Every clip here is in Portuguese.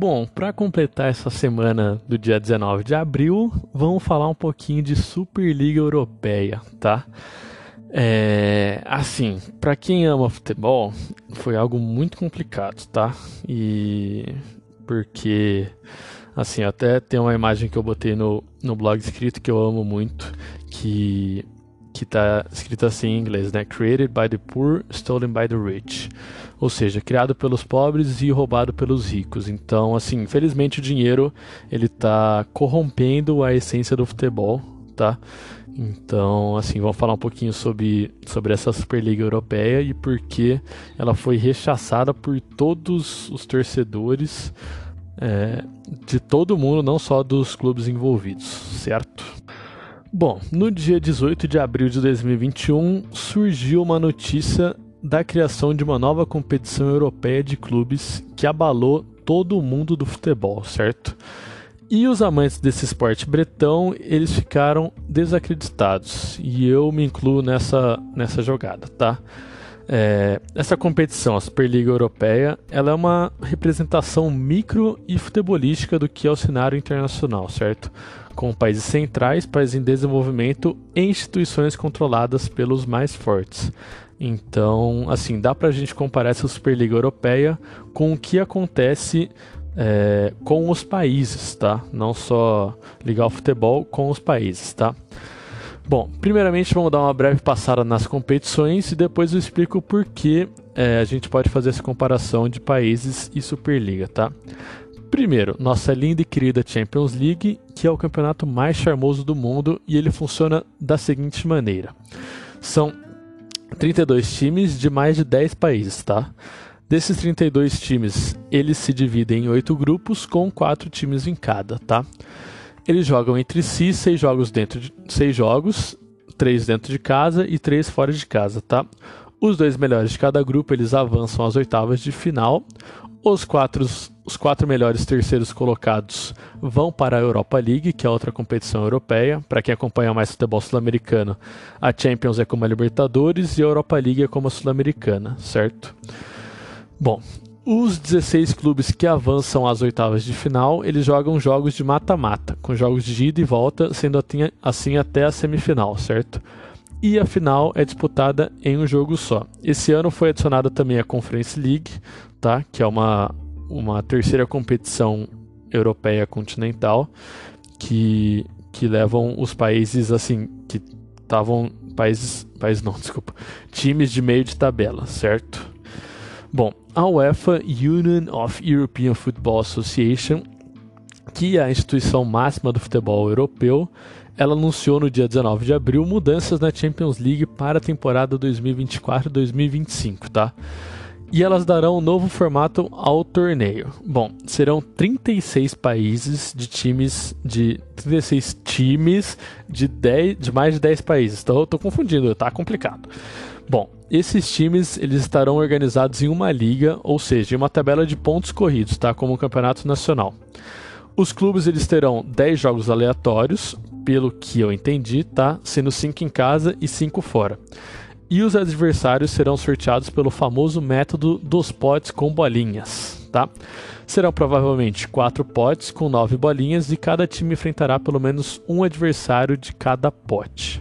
Bom, para completar essa semana do dia 19 de abril, vamos falar um pouquinho de Superliga Europeia, tá? É, assim, para quem ama futebol, foi algo muito complicado, tá? E porque assim, até tem uma imagem que eu botei no, no blog escrito que eu amo muito, que que está escrito assim em inglês, né? Created by the poor, stolen by the rich. Ou seja, criado pelos pobres e roubado pelos ricos. Então, assim, infelizmente o dinheiro ele está corrompendo a essência do futebol, tá? Então, assim, vamos falar um pouquinho sobre, sobre essa Superliga Europeia e por que ela foi rechaçada por todos os torcedores é, de todo mundo, não só dos clubes envolvidos, certo? Bom, no dia 18 de abril de 2021 surgiu uma notícia da criação de uma nova competição europeia de clubes que abalou todo o mundo do futebol, certo? E os amantes desse esporte bretão, eles ficaram desacreditados, e eu me incluo nessa, nessa jogada, tá? É, essa competição, a Superliga Europeia, ela é uma representação micro e futebolística do que é o cenário internacional, certo? Com países centrais, países em desenvolvimento e instituições controladas pelos mais fortes. Então, assim, dá pra gente comparar essa Superliga Europeia com o que acontece é, com os países, tá? Não só ligar o futebol com os países, tá? Bom, primeiramente vamos dar uma breve passada nas competições e depois eu explico o porquê é, a gente pode fazer essa comparação de países e Superliga, tá? Primeiro, nossa linda e querida Champions League, que é o campeonato mais charmoso do mundo e ele funciona da seguinte maneira: são 32 times de mais de 10 países, tá? Desses 32 times, eles se dividem em 8 grupos com 4 times em cada, tá? Eles jogam entre si seis jogos dentro de seis jogos, três dentro de casa e três fora de casa, tá? Os dois melhores de cada grupo eles avançam às oitavas de final. Os quatro, os quatro melhores terceiros colocados vão para a Europa League, que é outra competição europeia. Para quem acompanha mais futebol sul-americano, a Champions é como a Libertadores e a Europa League é como a Sul-Americana, certo? Bom, os 16 clubes que avançam às oitavas de final, eles jogam jogos de mata-mata, com jogos de ida e volta, sendo assim até a semifinal, certo? E a final é disputada em um jogo só. Esse ano foi adicionada também a Conference League, tá? Que é uma, uma terceira competição europeia continental que, que levam os países assim que estavam países, países não, desculpa, times de meio de tabela, certo? Bom, a UEFA Union of European Football Association, que é a instituição máxima do futebol europeu, ela anunciou no dia 19 de abril mudanças na Champions League para a temporada 2024-2025, tá? E elas darão um novo formato ao torneio. Bom, serão 36 países de times de 36 times de 10 de mais de 10 países. Então eu tô confundindo, tá complicado. Bom, esses times eles estarão organizados em uma liga, ou seja, em uma tabela de pontos corridos, tá? Como um campeonato nacional. Os clubes eles terão 10 jogos aleatórios, pelo que eu entendi, tá? Sendo 5 em casa e 5 fora. E os adversários serão sorteados pelo famoso método dos potes com bolinhas, tá? Serão provavelmente 4 potes com 9 bolinhas e cada time enfrentará pelo menos um adversário de cada pote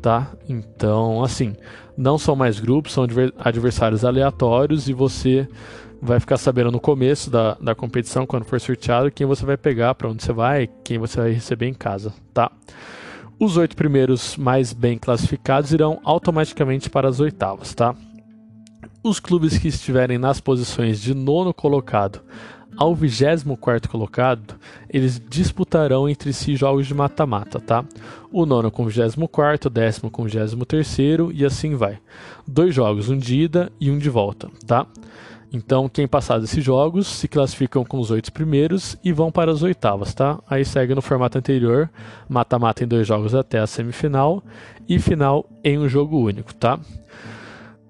tá? Então, assim, não são mais grupos, são adversários aleatórios e você vai ficar sabendo no começo da, da competição, quando for sorteado, quem você vai pegar, para onde você vai, quem você vai receber em casa, tá? Os oito primeiros mais bem classificados irão automaticamente para as oitavas, tá? Os clubes que estiverem nas posições de nono colocado ao 24 colocado, eles disputarão entre si jogos de mata-mata, tá? O nono com o 24, o décimo com o 23 e assim vai. Dois jogos, um de ida e um de volta, tá? Então, quem passar desses jogos se classificam com os oito primeiros e vão para as oitavas, tá? Aí segue no formato anterior, mata-mata em dois jogos até a semifinal e final em um jogo único, tá?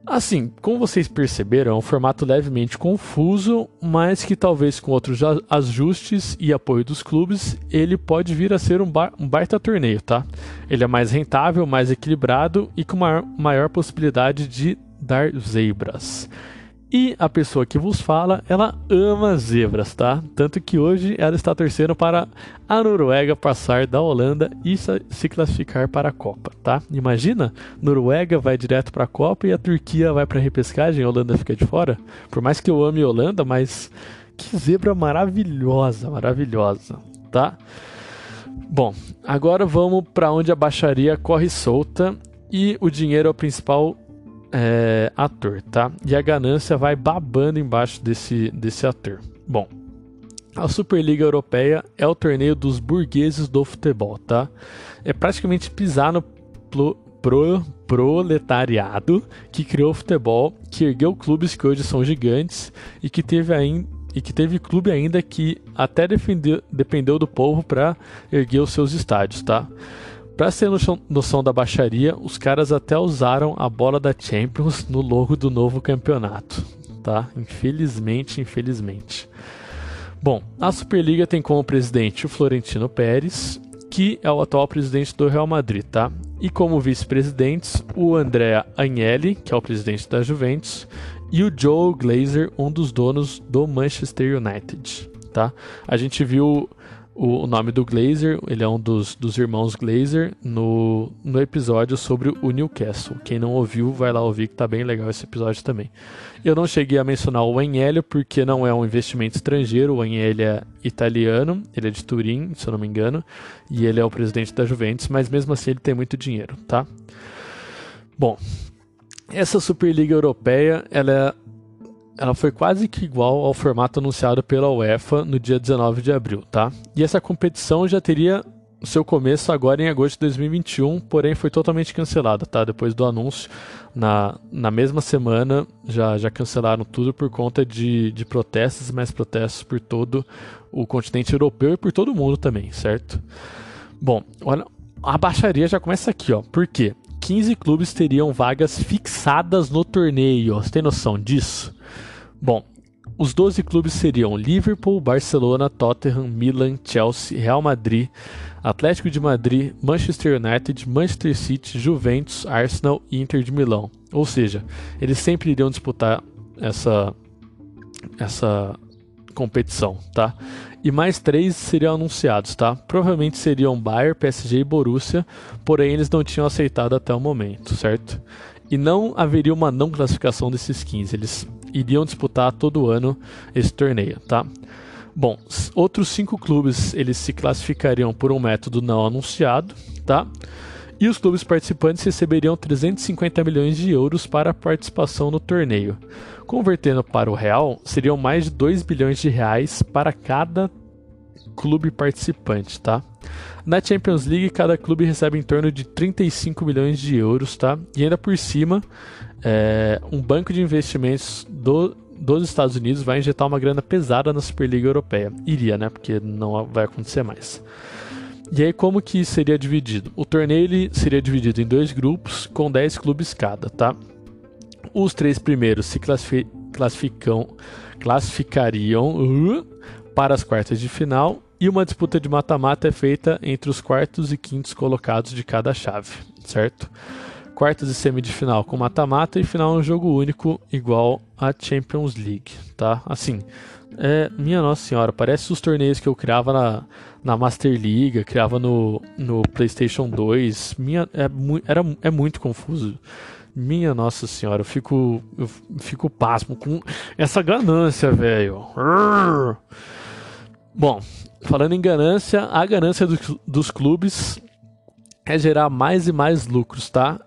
Assim, como vocês perceberam, é um formato levemente confuso, mas que talvez com outros ajustes e apoio dos clubes, ele pode vir a ser um, bar um baita torneio, tá? Ele é mais rentável, mais equilibrado e com maior, maior possibilidade de dar zebras. E a pessoa que vos fala, ela ama zebras, tá? Tanto que hoje ela está torcendo para a Noruega passar da Holanda e se classificar para a Copa, tá? Imagina, Noruega vai direto para a Copa e a Turquia vai para a repescagem, a Holanda fica de fora. Por mais que eu ame a Holanda, mas que zebra maravilhosa, maravilhosa, tá? Bom, agora vamos para onde a baixaria corre solta e o dinheiro é o principal é, ator, tá? E a ganância vai babando embaixo desse, desse ator. Bom, a Superliga Europeia é o torneio dos burgueses do futebol, tá? É praticamente pisar no pro, pro, proletariado que criou o futebol, que ergueu clubes que hoje são gigantes e que teve ainda e que teve clube ainda que até defendeu, dependeu do povo para erguer os seus estádios, tá? Pra ter noção da baixaria, os caras até usaram a bola da Champions no logo do novo campeonato, tá? Infelizmente, infelizmente. Bom, a Superliga tem como presidente o Florentino Pérez, que é o atual presidente do Real Madrid, tá? E como vice-presidentes, o Andrea Agnelli, que é o presidente da Juventus, e o Joe Glazer, um dos donos do Manchester United, tá? A gente viu o, o nome do Glazer, ele é um dos, dos irmãos Glazer, no, no episódio sobre o Newcastle. Quem não ouviu, vai lá ouvir que tá bem legal esse episódio também. Eu não cheguei a mencionar o Agnelli porque não é um investimento estrangeiro, o Agnelli é italiano, ele é de Turim, se eu não me engano, e ele é o presidente da Juventus, mas mesmo assim ele tem muito dinheiro, tá? Bom, essa Superliga Europeia, ela é ela foi quase que igual ao formato anunciado pela UEFA no dia 19 de abril, tá? E essa competição já teria seu começo agora em agosto de 2021, porém foi totalmente cancelada, tá? Depois do anúncio, na, na mesma semana já, já cancelaram tudo por conta de, de protestos, mais protestos por todo o continente europeu e por todo o mundo também, certo? Bom, olha, a baixaria já começa aqui, ó. Por quê? 15 clubes teriam vagas fixadas no torneio. Você tem noção disso? Bom, os 12 clubes seriam Liverpool, Barcelona, Tottenham, Milan, Chelsea, Real Madrid, Atlético de Madrid, Manchester United, Manchester City, Juventus, Arsenal e Inter de Milão. Ou seja, eles sempre iriam disputar essa essa competição, tá? E mais três seriam anunciados, tá? Provavelmente seriam Bayern, PSG e Borussia, porém eles não tinham aceitado até o momento, certo? E não haveria uma não classificação desses 15. Eles iriam disputar todo ano esse torneio, tá? Bom, outros cinco clubes eles se classificariam por um método não anunciado, tá? E os clubes participantes receberiam 350 milhões de euros para a participação no torneio. Convertendo para o real, seriam mais de 2 bilhões de reais para cada clube participante, tá? Na Champions League, cada clube recebe em torno de 35 milhões de euros, tá? E ainda por cima, é, um banco de investimentos do, dos Estados Unidos vai injetar uma grana pesada na Superliga Europeia. Iria, né? Porque não vai acontecer mais. E aí, como que seria dividido? O torneio seria dividido em dois grupos, com 10 clubes cada, tá? Os três primeiros se classificam, classificariam uh, para as quartas de final e uma disputa de mata-mata é feita entre os quartos e quintos colocados de cada chave, certo? Quartas e semi de final com mata-mata e final um jogo único igual a Champions League, tá? Assim, é, minha nossa senhora, parece os torneios que eu criava na, na Master League, criava no, no PlayStation 2. Minha, é, era, é muito confuso. Minha nossa senhora, eu fico, eu fico pasmo com essa ganância, velho. Bom, falando em ganância, a ganância do, dos clubes é gerar mais e mais lucros, tá?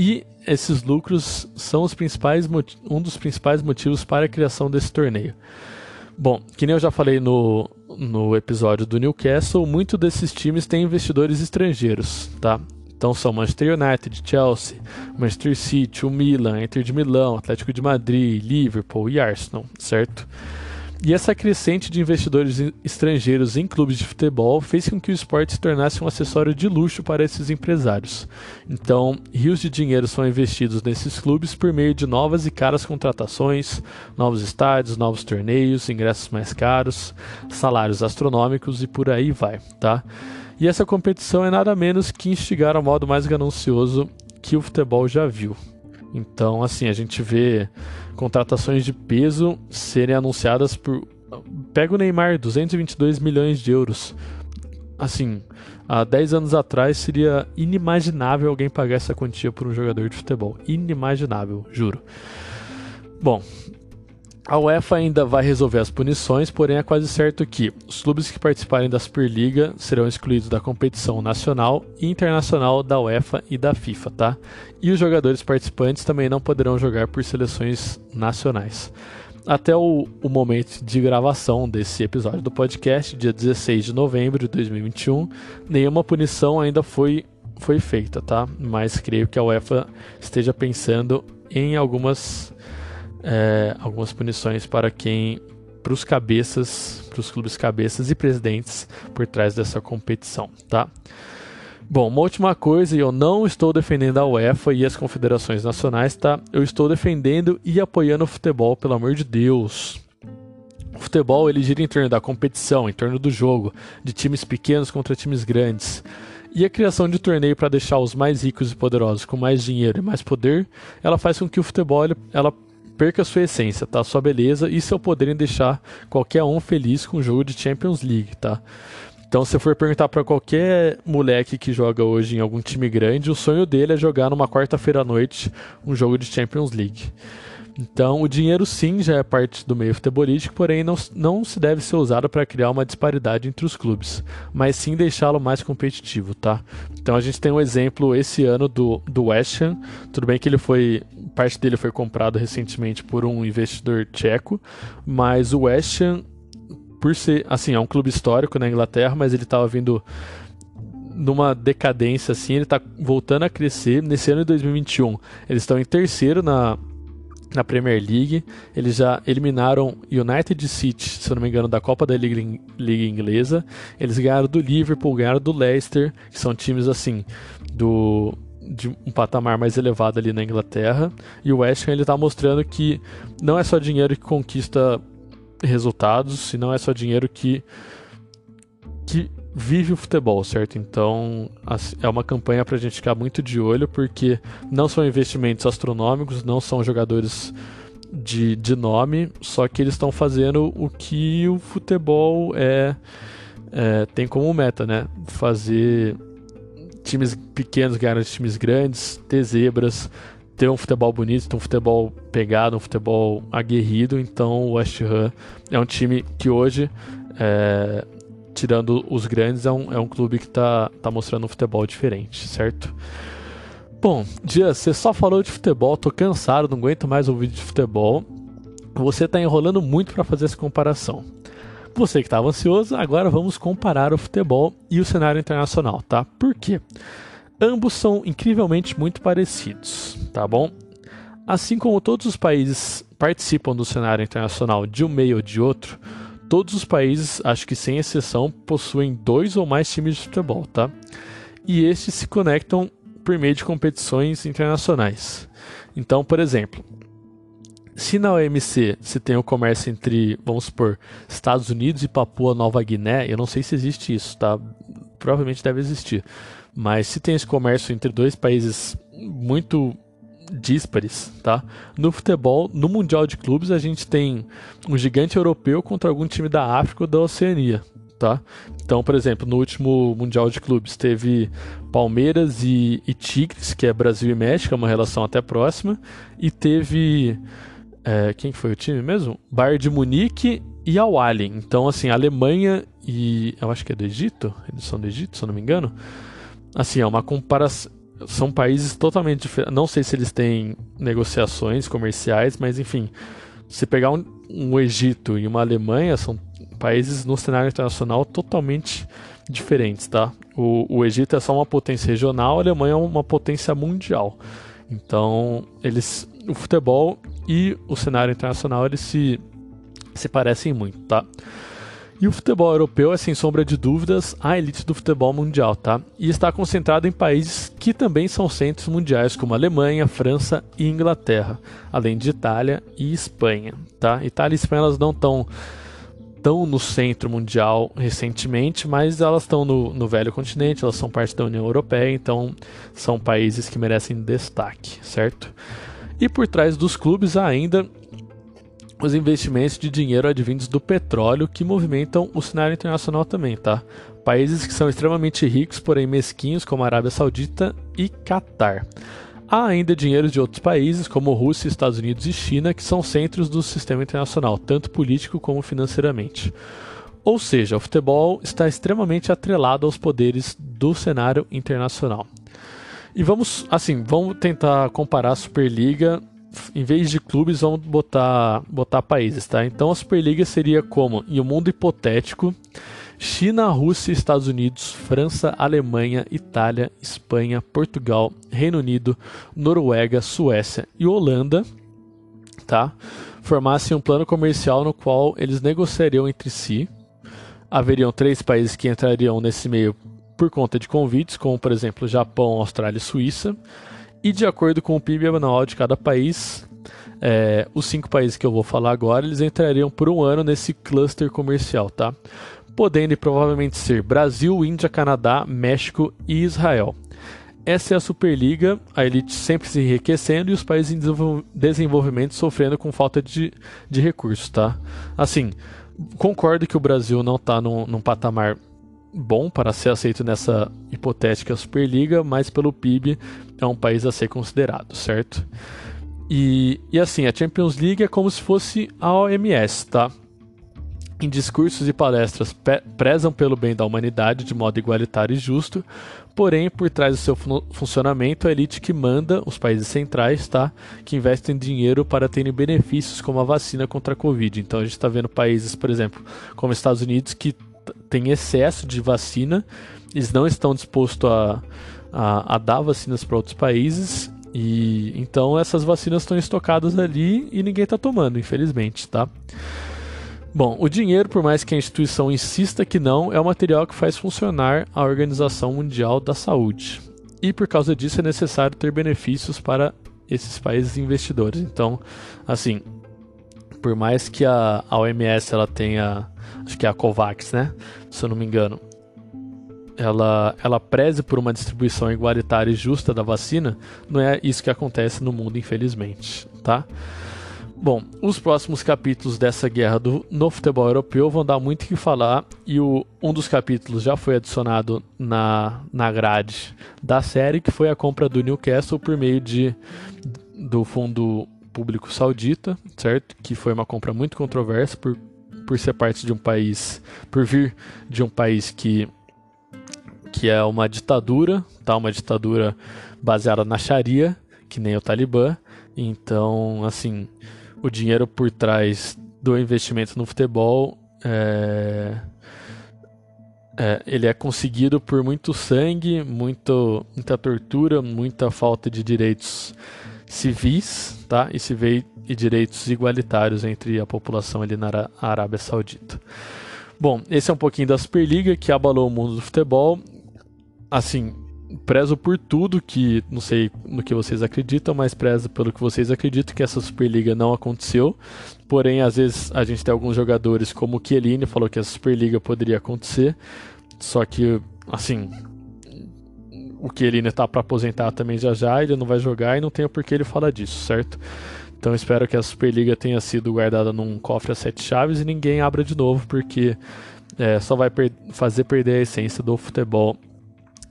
E esses lucros são os principais um dos principais motivos para a criação desse torneio. Bom, que nem eu já falei no, no episódio do Newcastle, muitos desses times têm investidores estrangeiros, tá? Então são Manchester United, Chelsea, Manchester City, o Milan, Inter de Milão, Atlético de Madrid, Liverpool e Arsenal, certo? E essa crescente de investidores estrangeiros em clubes de futebol fez com que o esporte se tornasse um acessório de luxo para esses empresários. Então, rios de dinheiro são investidos nesses clubes por meio de novas e caras contratações, novos estádios, novos torneios, ingressos mais caros, salários astronômicos e por aí vai, tá? E essa competição é nada menos que instigar ao modo mais ganancioso que o futebol já viu. Então, assim, a gente vê contratações de peso serem anunciadas por. Pega o Neymar, 222 milhões de euros. Assim, há 10 anos atrás seria inimaginável alguém pagar essa quantia por um jogador de futebol. Inimaginável, juro. Bom, a UEFA ainda vai resolver as punições, porém é quase certo que os clubes que participarem da Superliga serão excluídos da competição nacional e internacional da UEFA e da FIFA, tá? E os jogadores participantes também não poderão jogar por seleções nacionais. Até o, o momento de gravação desse episódio do podcast, dia 16 de novembro de 2021, nenhuma punição ainda foi, foi feita, tá? Mas creio que a UEFA esteja pensando em algumas é, algumas punições para quem para os cabeças, para os clubes cabeças e presidentes por trás dessa competição, tá? Bom, uma última coisa, e eu não estou defendendo a UEFA e as confederações nacionais, tá? Eu estou defendendo e apoiando o futebol, pelo amor de Deus. O futebol ele gira em torno da competição, em torno do jogo, de times pequenos contra times grandes. E a criação de torneio para deixar os mais ricos e poderosos com mais dinheiro e mais poder, ela faz com que o futebol ela perca sua essência, tá? Sua beleza e seu poder em deixar qualquer um feliz com o jogo de Champions League, tá? Então, se for perguntar para qualquer moleque que joga hoje em algum time grande, o sonho dele é jogar numa quarta-feira à noite um jogo de Champions League. Então, o dinheiro sim já é parte do meio futebolístico, porém não, não se deve ser usado para criar uma disparidade entre os clubes, mas sim deixá-lo mais competitivo, tá? Então a gente tem um exemplo esse ano do, do West Ham, tudo bem que ele foi, parte dele foi comprado recentemente por um investidor tcheco, mas o West Ham, por ser, assim, é um clube histórico na Inglaterra, mas ele estava vindo numa decadência assim, ele está voltando a crescer. Nesse ano de 2021, eles estão em terceiro na, na Premier League. Eles já eliminaram United City, se eu não me engano, da Copa da Liga, Liga Inglesa. Eles ganharam do Liverpool, ganharam do Leicester, que são times assim do de um patamar mais elevado ali na Inglaterra. E o West Ham ele está mostrando que não é só dinheiro que conquista resultados, e não é só dinheiro que que vive o futebol, certo? Então é uma campanha para a gente ficar muito de olho, porque não são investimentos astronômicos, não são jogadores de, de nome, só que eles estão fazendo o que o futebol é, é, tem como meta, né? Fazer times pequenos ganharem times grandes, ter zebras, ter um futebol bonito, ter um futebol pegado, um futebol aguerrido. Então o West Ham é um time que hoje é, tirando os grandes, é um, é um clube que está tá mostrando um futebol diferente, certo? Bom, Dia, você só falou de futebol, tô cansado, não aguento mais ouvir de futebol. Você está enrolando muito para fazer essa comparação. Você que estava ansioso, agora vamos comparar o futebol e o cenário internacional, tá? Por quê? Ambos são incrivelmente muito parecidos, tá bom? Assim como todos os países participam do cenário internacional de um meio ou de outro, Todos os países, acho que sem exceção, possuem dois ou mais times de futebol, tá? E estes se conectam por meio de competições internacionais. Então, por exemplo, se na OMC se tem o comércio entre, vamos supor, Estados Unidos e Papua Nova Guiné, eu não sei se existe isso, tá? Provavelmente deve existir. Mas se tem esse comércio entre dois países muito díspares, tá? No futebol, no Mundial de Clubes, a gente tem um gigante europeu contra algum time da África ou da Oceania, tá? Então, por exemplo, no último Mundial de Clubes teve Palmeiras e, e Tigres, que é Brasil e México, é uma relação até próxima, e teve é, quem foi o time mesmo? Bayern de Munique e Al Ahly. Então, assim, Alemanha e eu acho que é do Egito, eles são do Egito, se eu não me engano. Assim, é uma comparação são países totalmente diferentes. Não sei se eles têm negociações comerciais, mas enfim, se pegar um, um, Egito e uma Alemanha, são países no cenário internacional totalmente diferentes, tá? O, o Egito é só uma potência regional, a Alemanha é uma potência mundial. Então, eles, o futebol e o cenário internacional eles se, se parecem muito, tá? E o futebol europeu é, sem sombra de dúvidas, a elite do futebol mundial, tá? E está concentrado em países que também são centros mundiais, como Alemanha, França e Inglaterra, além de Itália e Espanha, tá? Itália e Espanha elas não estão tão no centro mundial recentemente, mas elas estão no, no velho continente, elas são parte da União Europeia, então são países que merecem destaque, certo? E por trás dos clubes ainda os investimentos de dinheiro advindos do petróleo que movimentam o cenário internacional também, tá? Países que são extremamente ricos, porém mesquinhos, como a Arábia Saudita e Catar. Há ainda dinheiro de outros países, como Rússia, Estados Unidos e China, que são centros do sistema internacional, tanto político como financeiramente. Ou seja, o futebol está extremamente atrelado aos poderes do cenário internacional. E vamos, assim, vamos tentar comparar a Superliga em vez de clubes, vamos botar, botar países, tá? Então a Superliga seria como, em um mundo hipotético, China, Rússia, Estados Unidos, França, Alemanha, Itália, Espanha, Portugal, Reino Unido, Noruega, Suécia e Holanda, tá? Formassem um plano comercial no qual eles negociariam entre si. Haveriam três países que entrariam nesse meio por conta de convites, como por exemplo Japão, Austrália e Suíça. E de acordo com o PIB anual de cada país, é, os cinco países que eu vou falar agora, eles entrariam por um ano nesse cluster comercial, tá? Podendo provavelmente ser Brasil, Índia, Canadá, México e Israel. Essa é a Superliga, a elite sempre se enriquecendo e os países em desenvolvimento sofrendo com falta de, de recursos, tá? Assim, concordo que o Brasil não está num, num patamar bom para ser aceito nessa hipotética Superliga, mas pelo PIB é um país a ser considerado, certo? E, e assim, a Champions League é como se fosse a OMS, tá? Em discursos e palestras prezam pelo bem da humanidade de modo igualitário e justo, porém, por trás do seu fun funcionamento, a elite que manda, os países centrais, tá? Que investem dinheiro para terem benefícios como a vacina contra a Covid. Então a gente está vendo países, por exemplo, como Estados Unidos, que tem excesso de vacina, eles não estão dispostos a, a, a dar vacinas para outros países e então essas vacinas estão estocadas ali e ninguém está tomando, infelizmente, tá? Bom, o dinheiro, por mais que a instituição insista que não, é o material que faz funcionar a Organização Mundial da Saúde. E por causa disso é necessário ter benefícios para esses países investidores. Então, assim, por mais que a, OMS ela tenha acho que é a COVAX, né? Se eu não me engano. Ela, ela preze por uma distribuição igualitária e justa da vacina, não é isso que acontece no mundo, infelizmente, tá? Bom, os próximos capítulos dessa guerra do, no futebol europeu vão dar muito o que falar e o, um dos capítulos já foi adicionado na, na grade da série, que foi a compra do Newcastle por meio de, do fundo público saudita, certo? Que foi uma compra muito controversa por por ser parte de um país, por vir de um país que que é uma ditadura, tá? Uma ditadura baseada na Sharia, que nem o Talibã. Então, assim, o dinheiro por trás do investimento no futebol é, é, ele é conseguido por muito sangue, muito, muita tortura, muita falta de direitos civis, tá? E, civei, e direitos igualitários entre a população ali na Arábia Saudita. Bom, esse é um pouquinho da Superliga que abalou o mundo do futebol. Assim, prezo por tudo que, não sei no que vocês acreditam, mas prezo pelo que vocês acreditam que essa Superliga não aconteceu. Porém, às vezes a gente tem alguns jogadores como o Chiellini falou que a Superliga poderia acontecer. Só que, assim, o que ele está para aposentar também já já, ele não vai jogar e não tem o porquê ele falar disso, certo? Então espero que a Superliga tenha sido guardada num cofre a sete chaves e ninguém abra de novo, porque é, só vai per fazer perder a essência do futebol,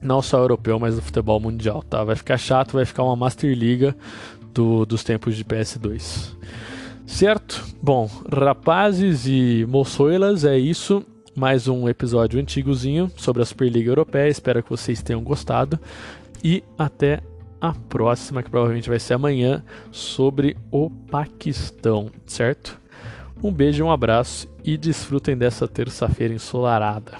não só europeu, mas do futebol mundial, tá? Vai ficar chato, vai ficar uma Master Liga do, dos tempos de PS2. Certo? Bom, rapazes e moçoilas, é isso mais um episódio antigozinho sobre a Superliga Europeia. Espero que vocês tenham gostado e até a próxima, que provavelmente vai ser amanhã, sobre o Paquistão, certo? Um beijo, um abraço e desfrutem dessa terça-feira ensolarada.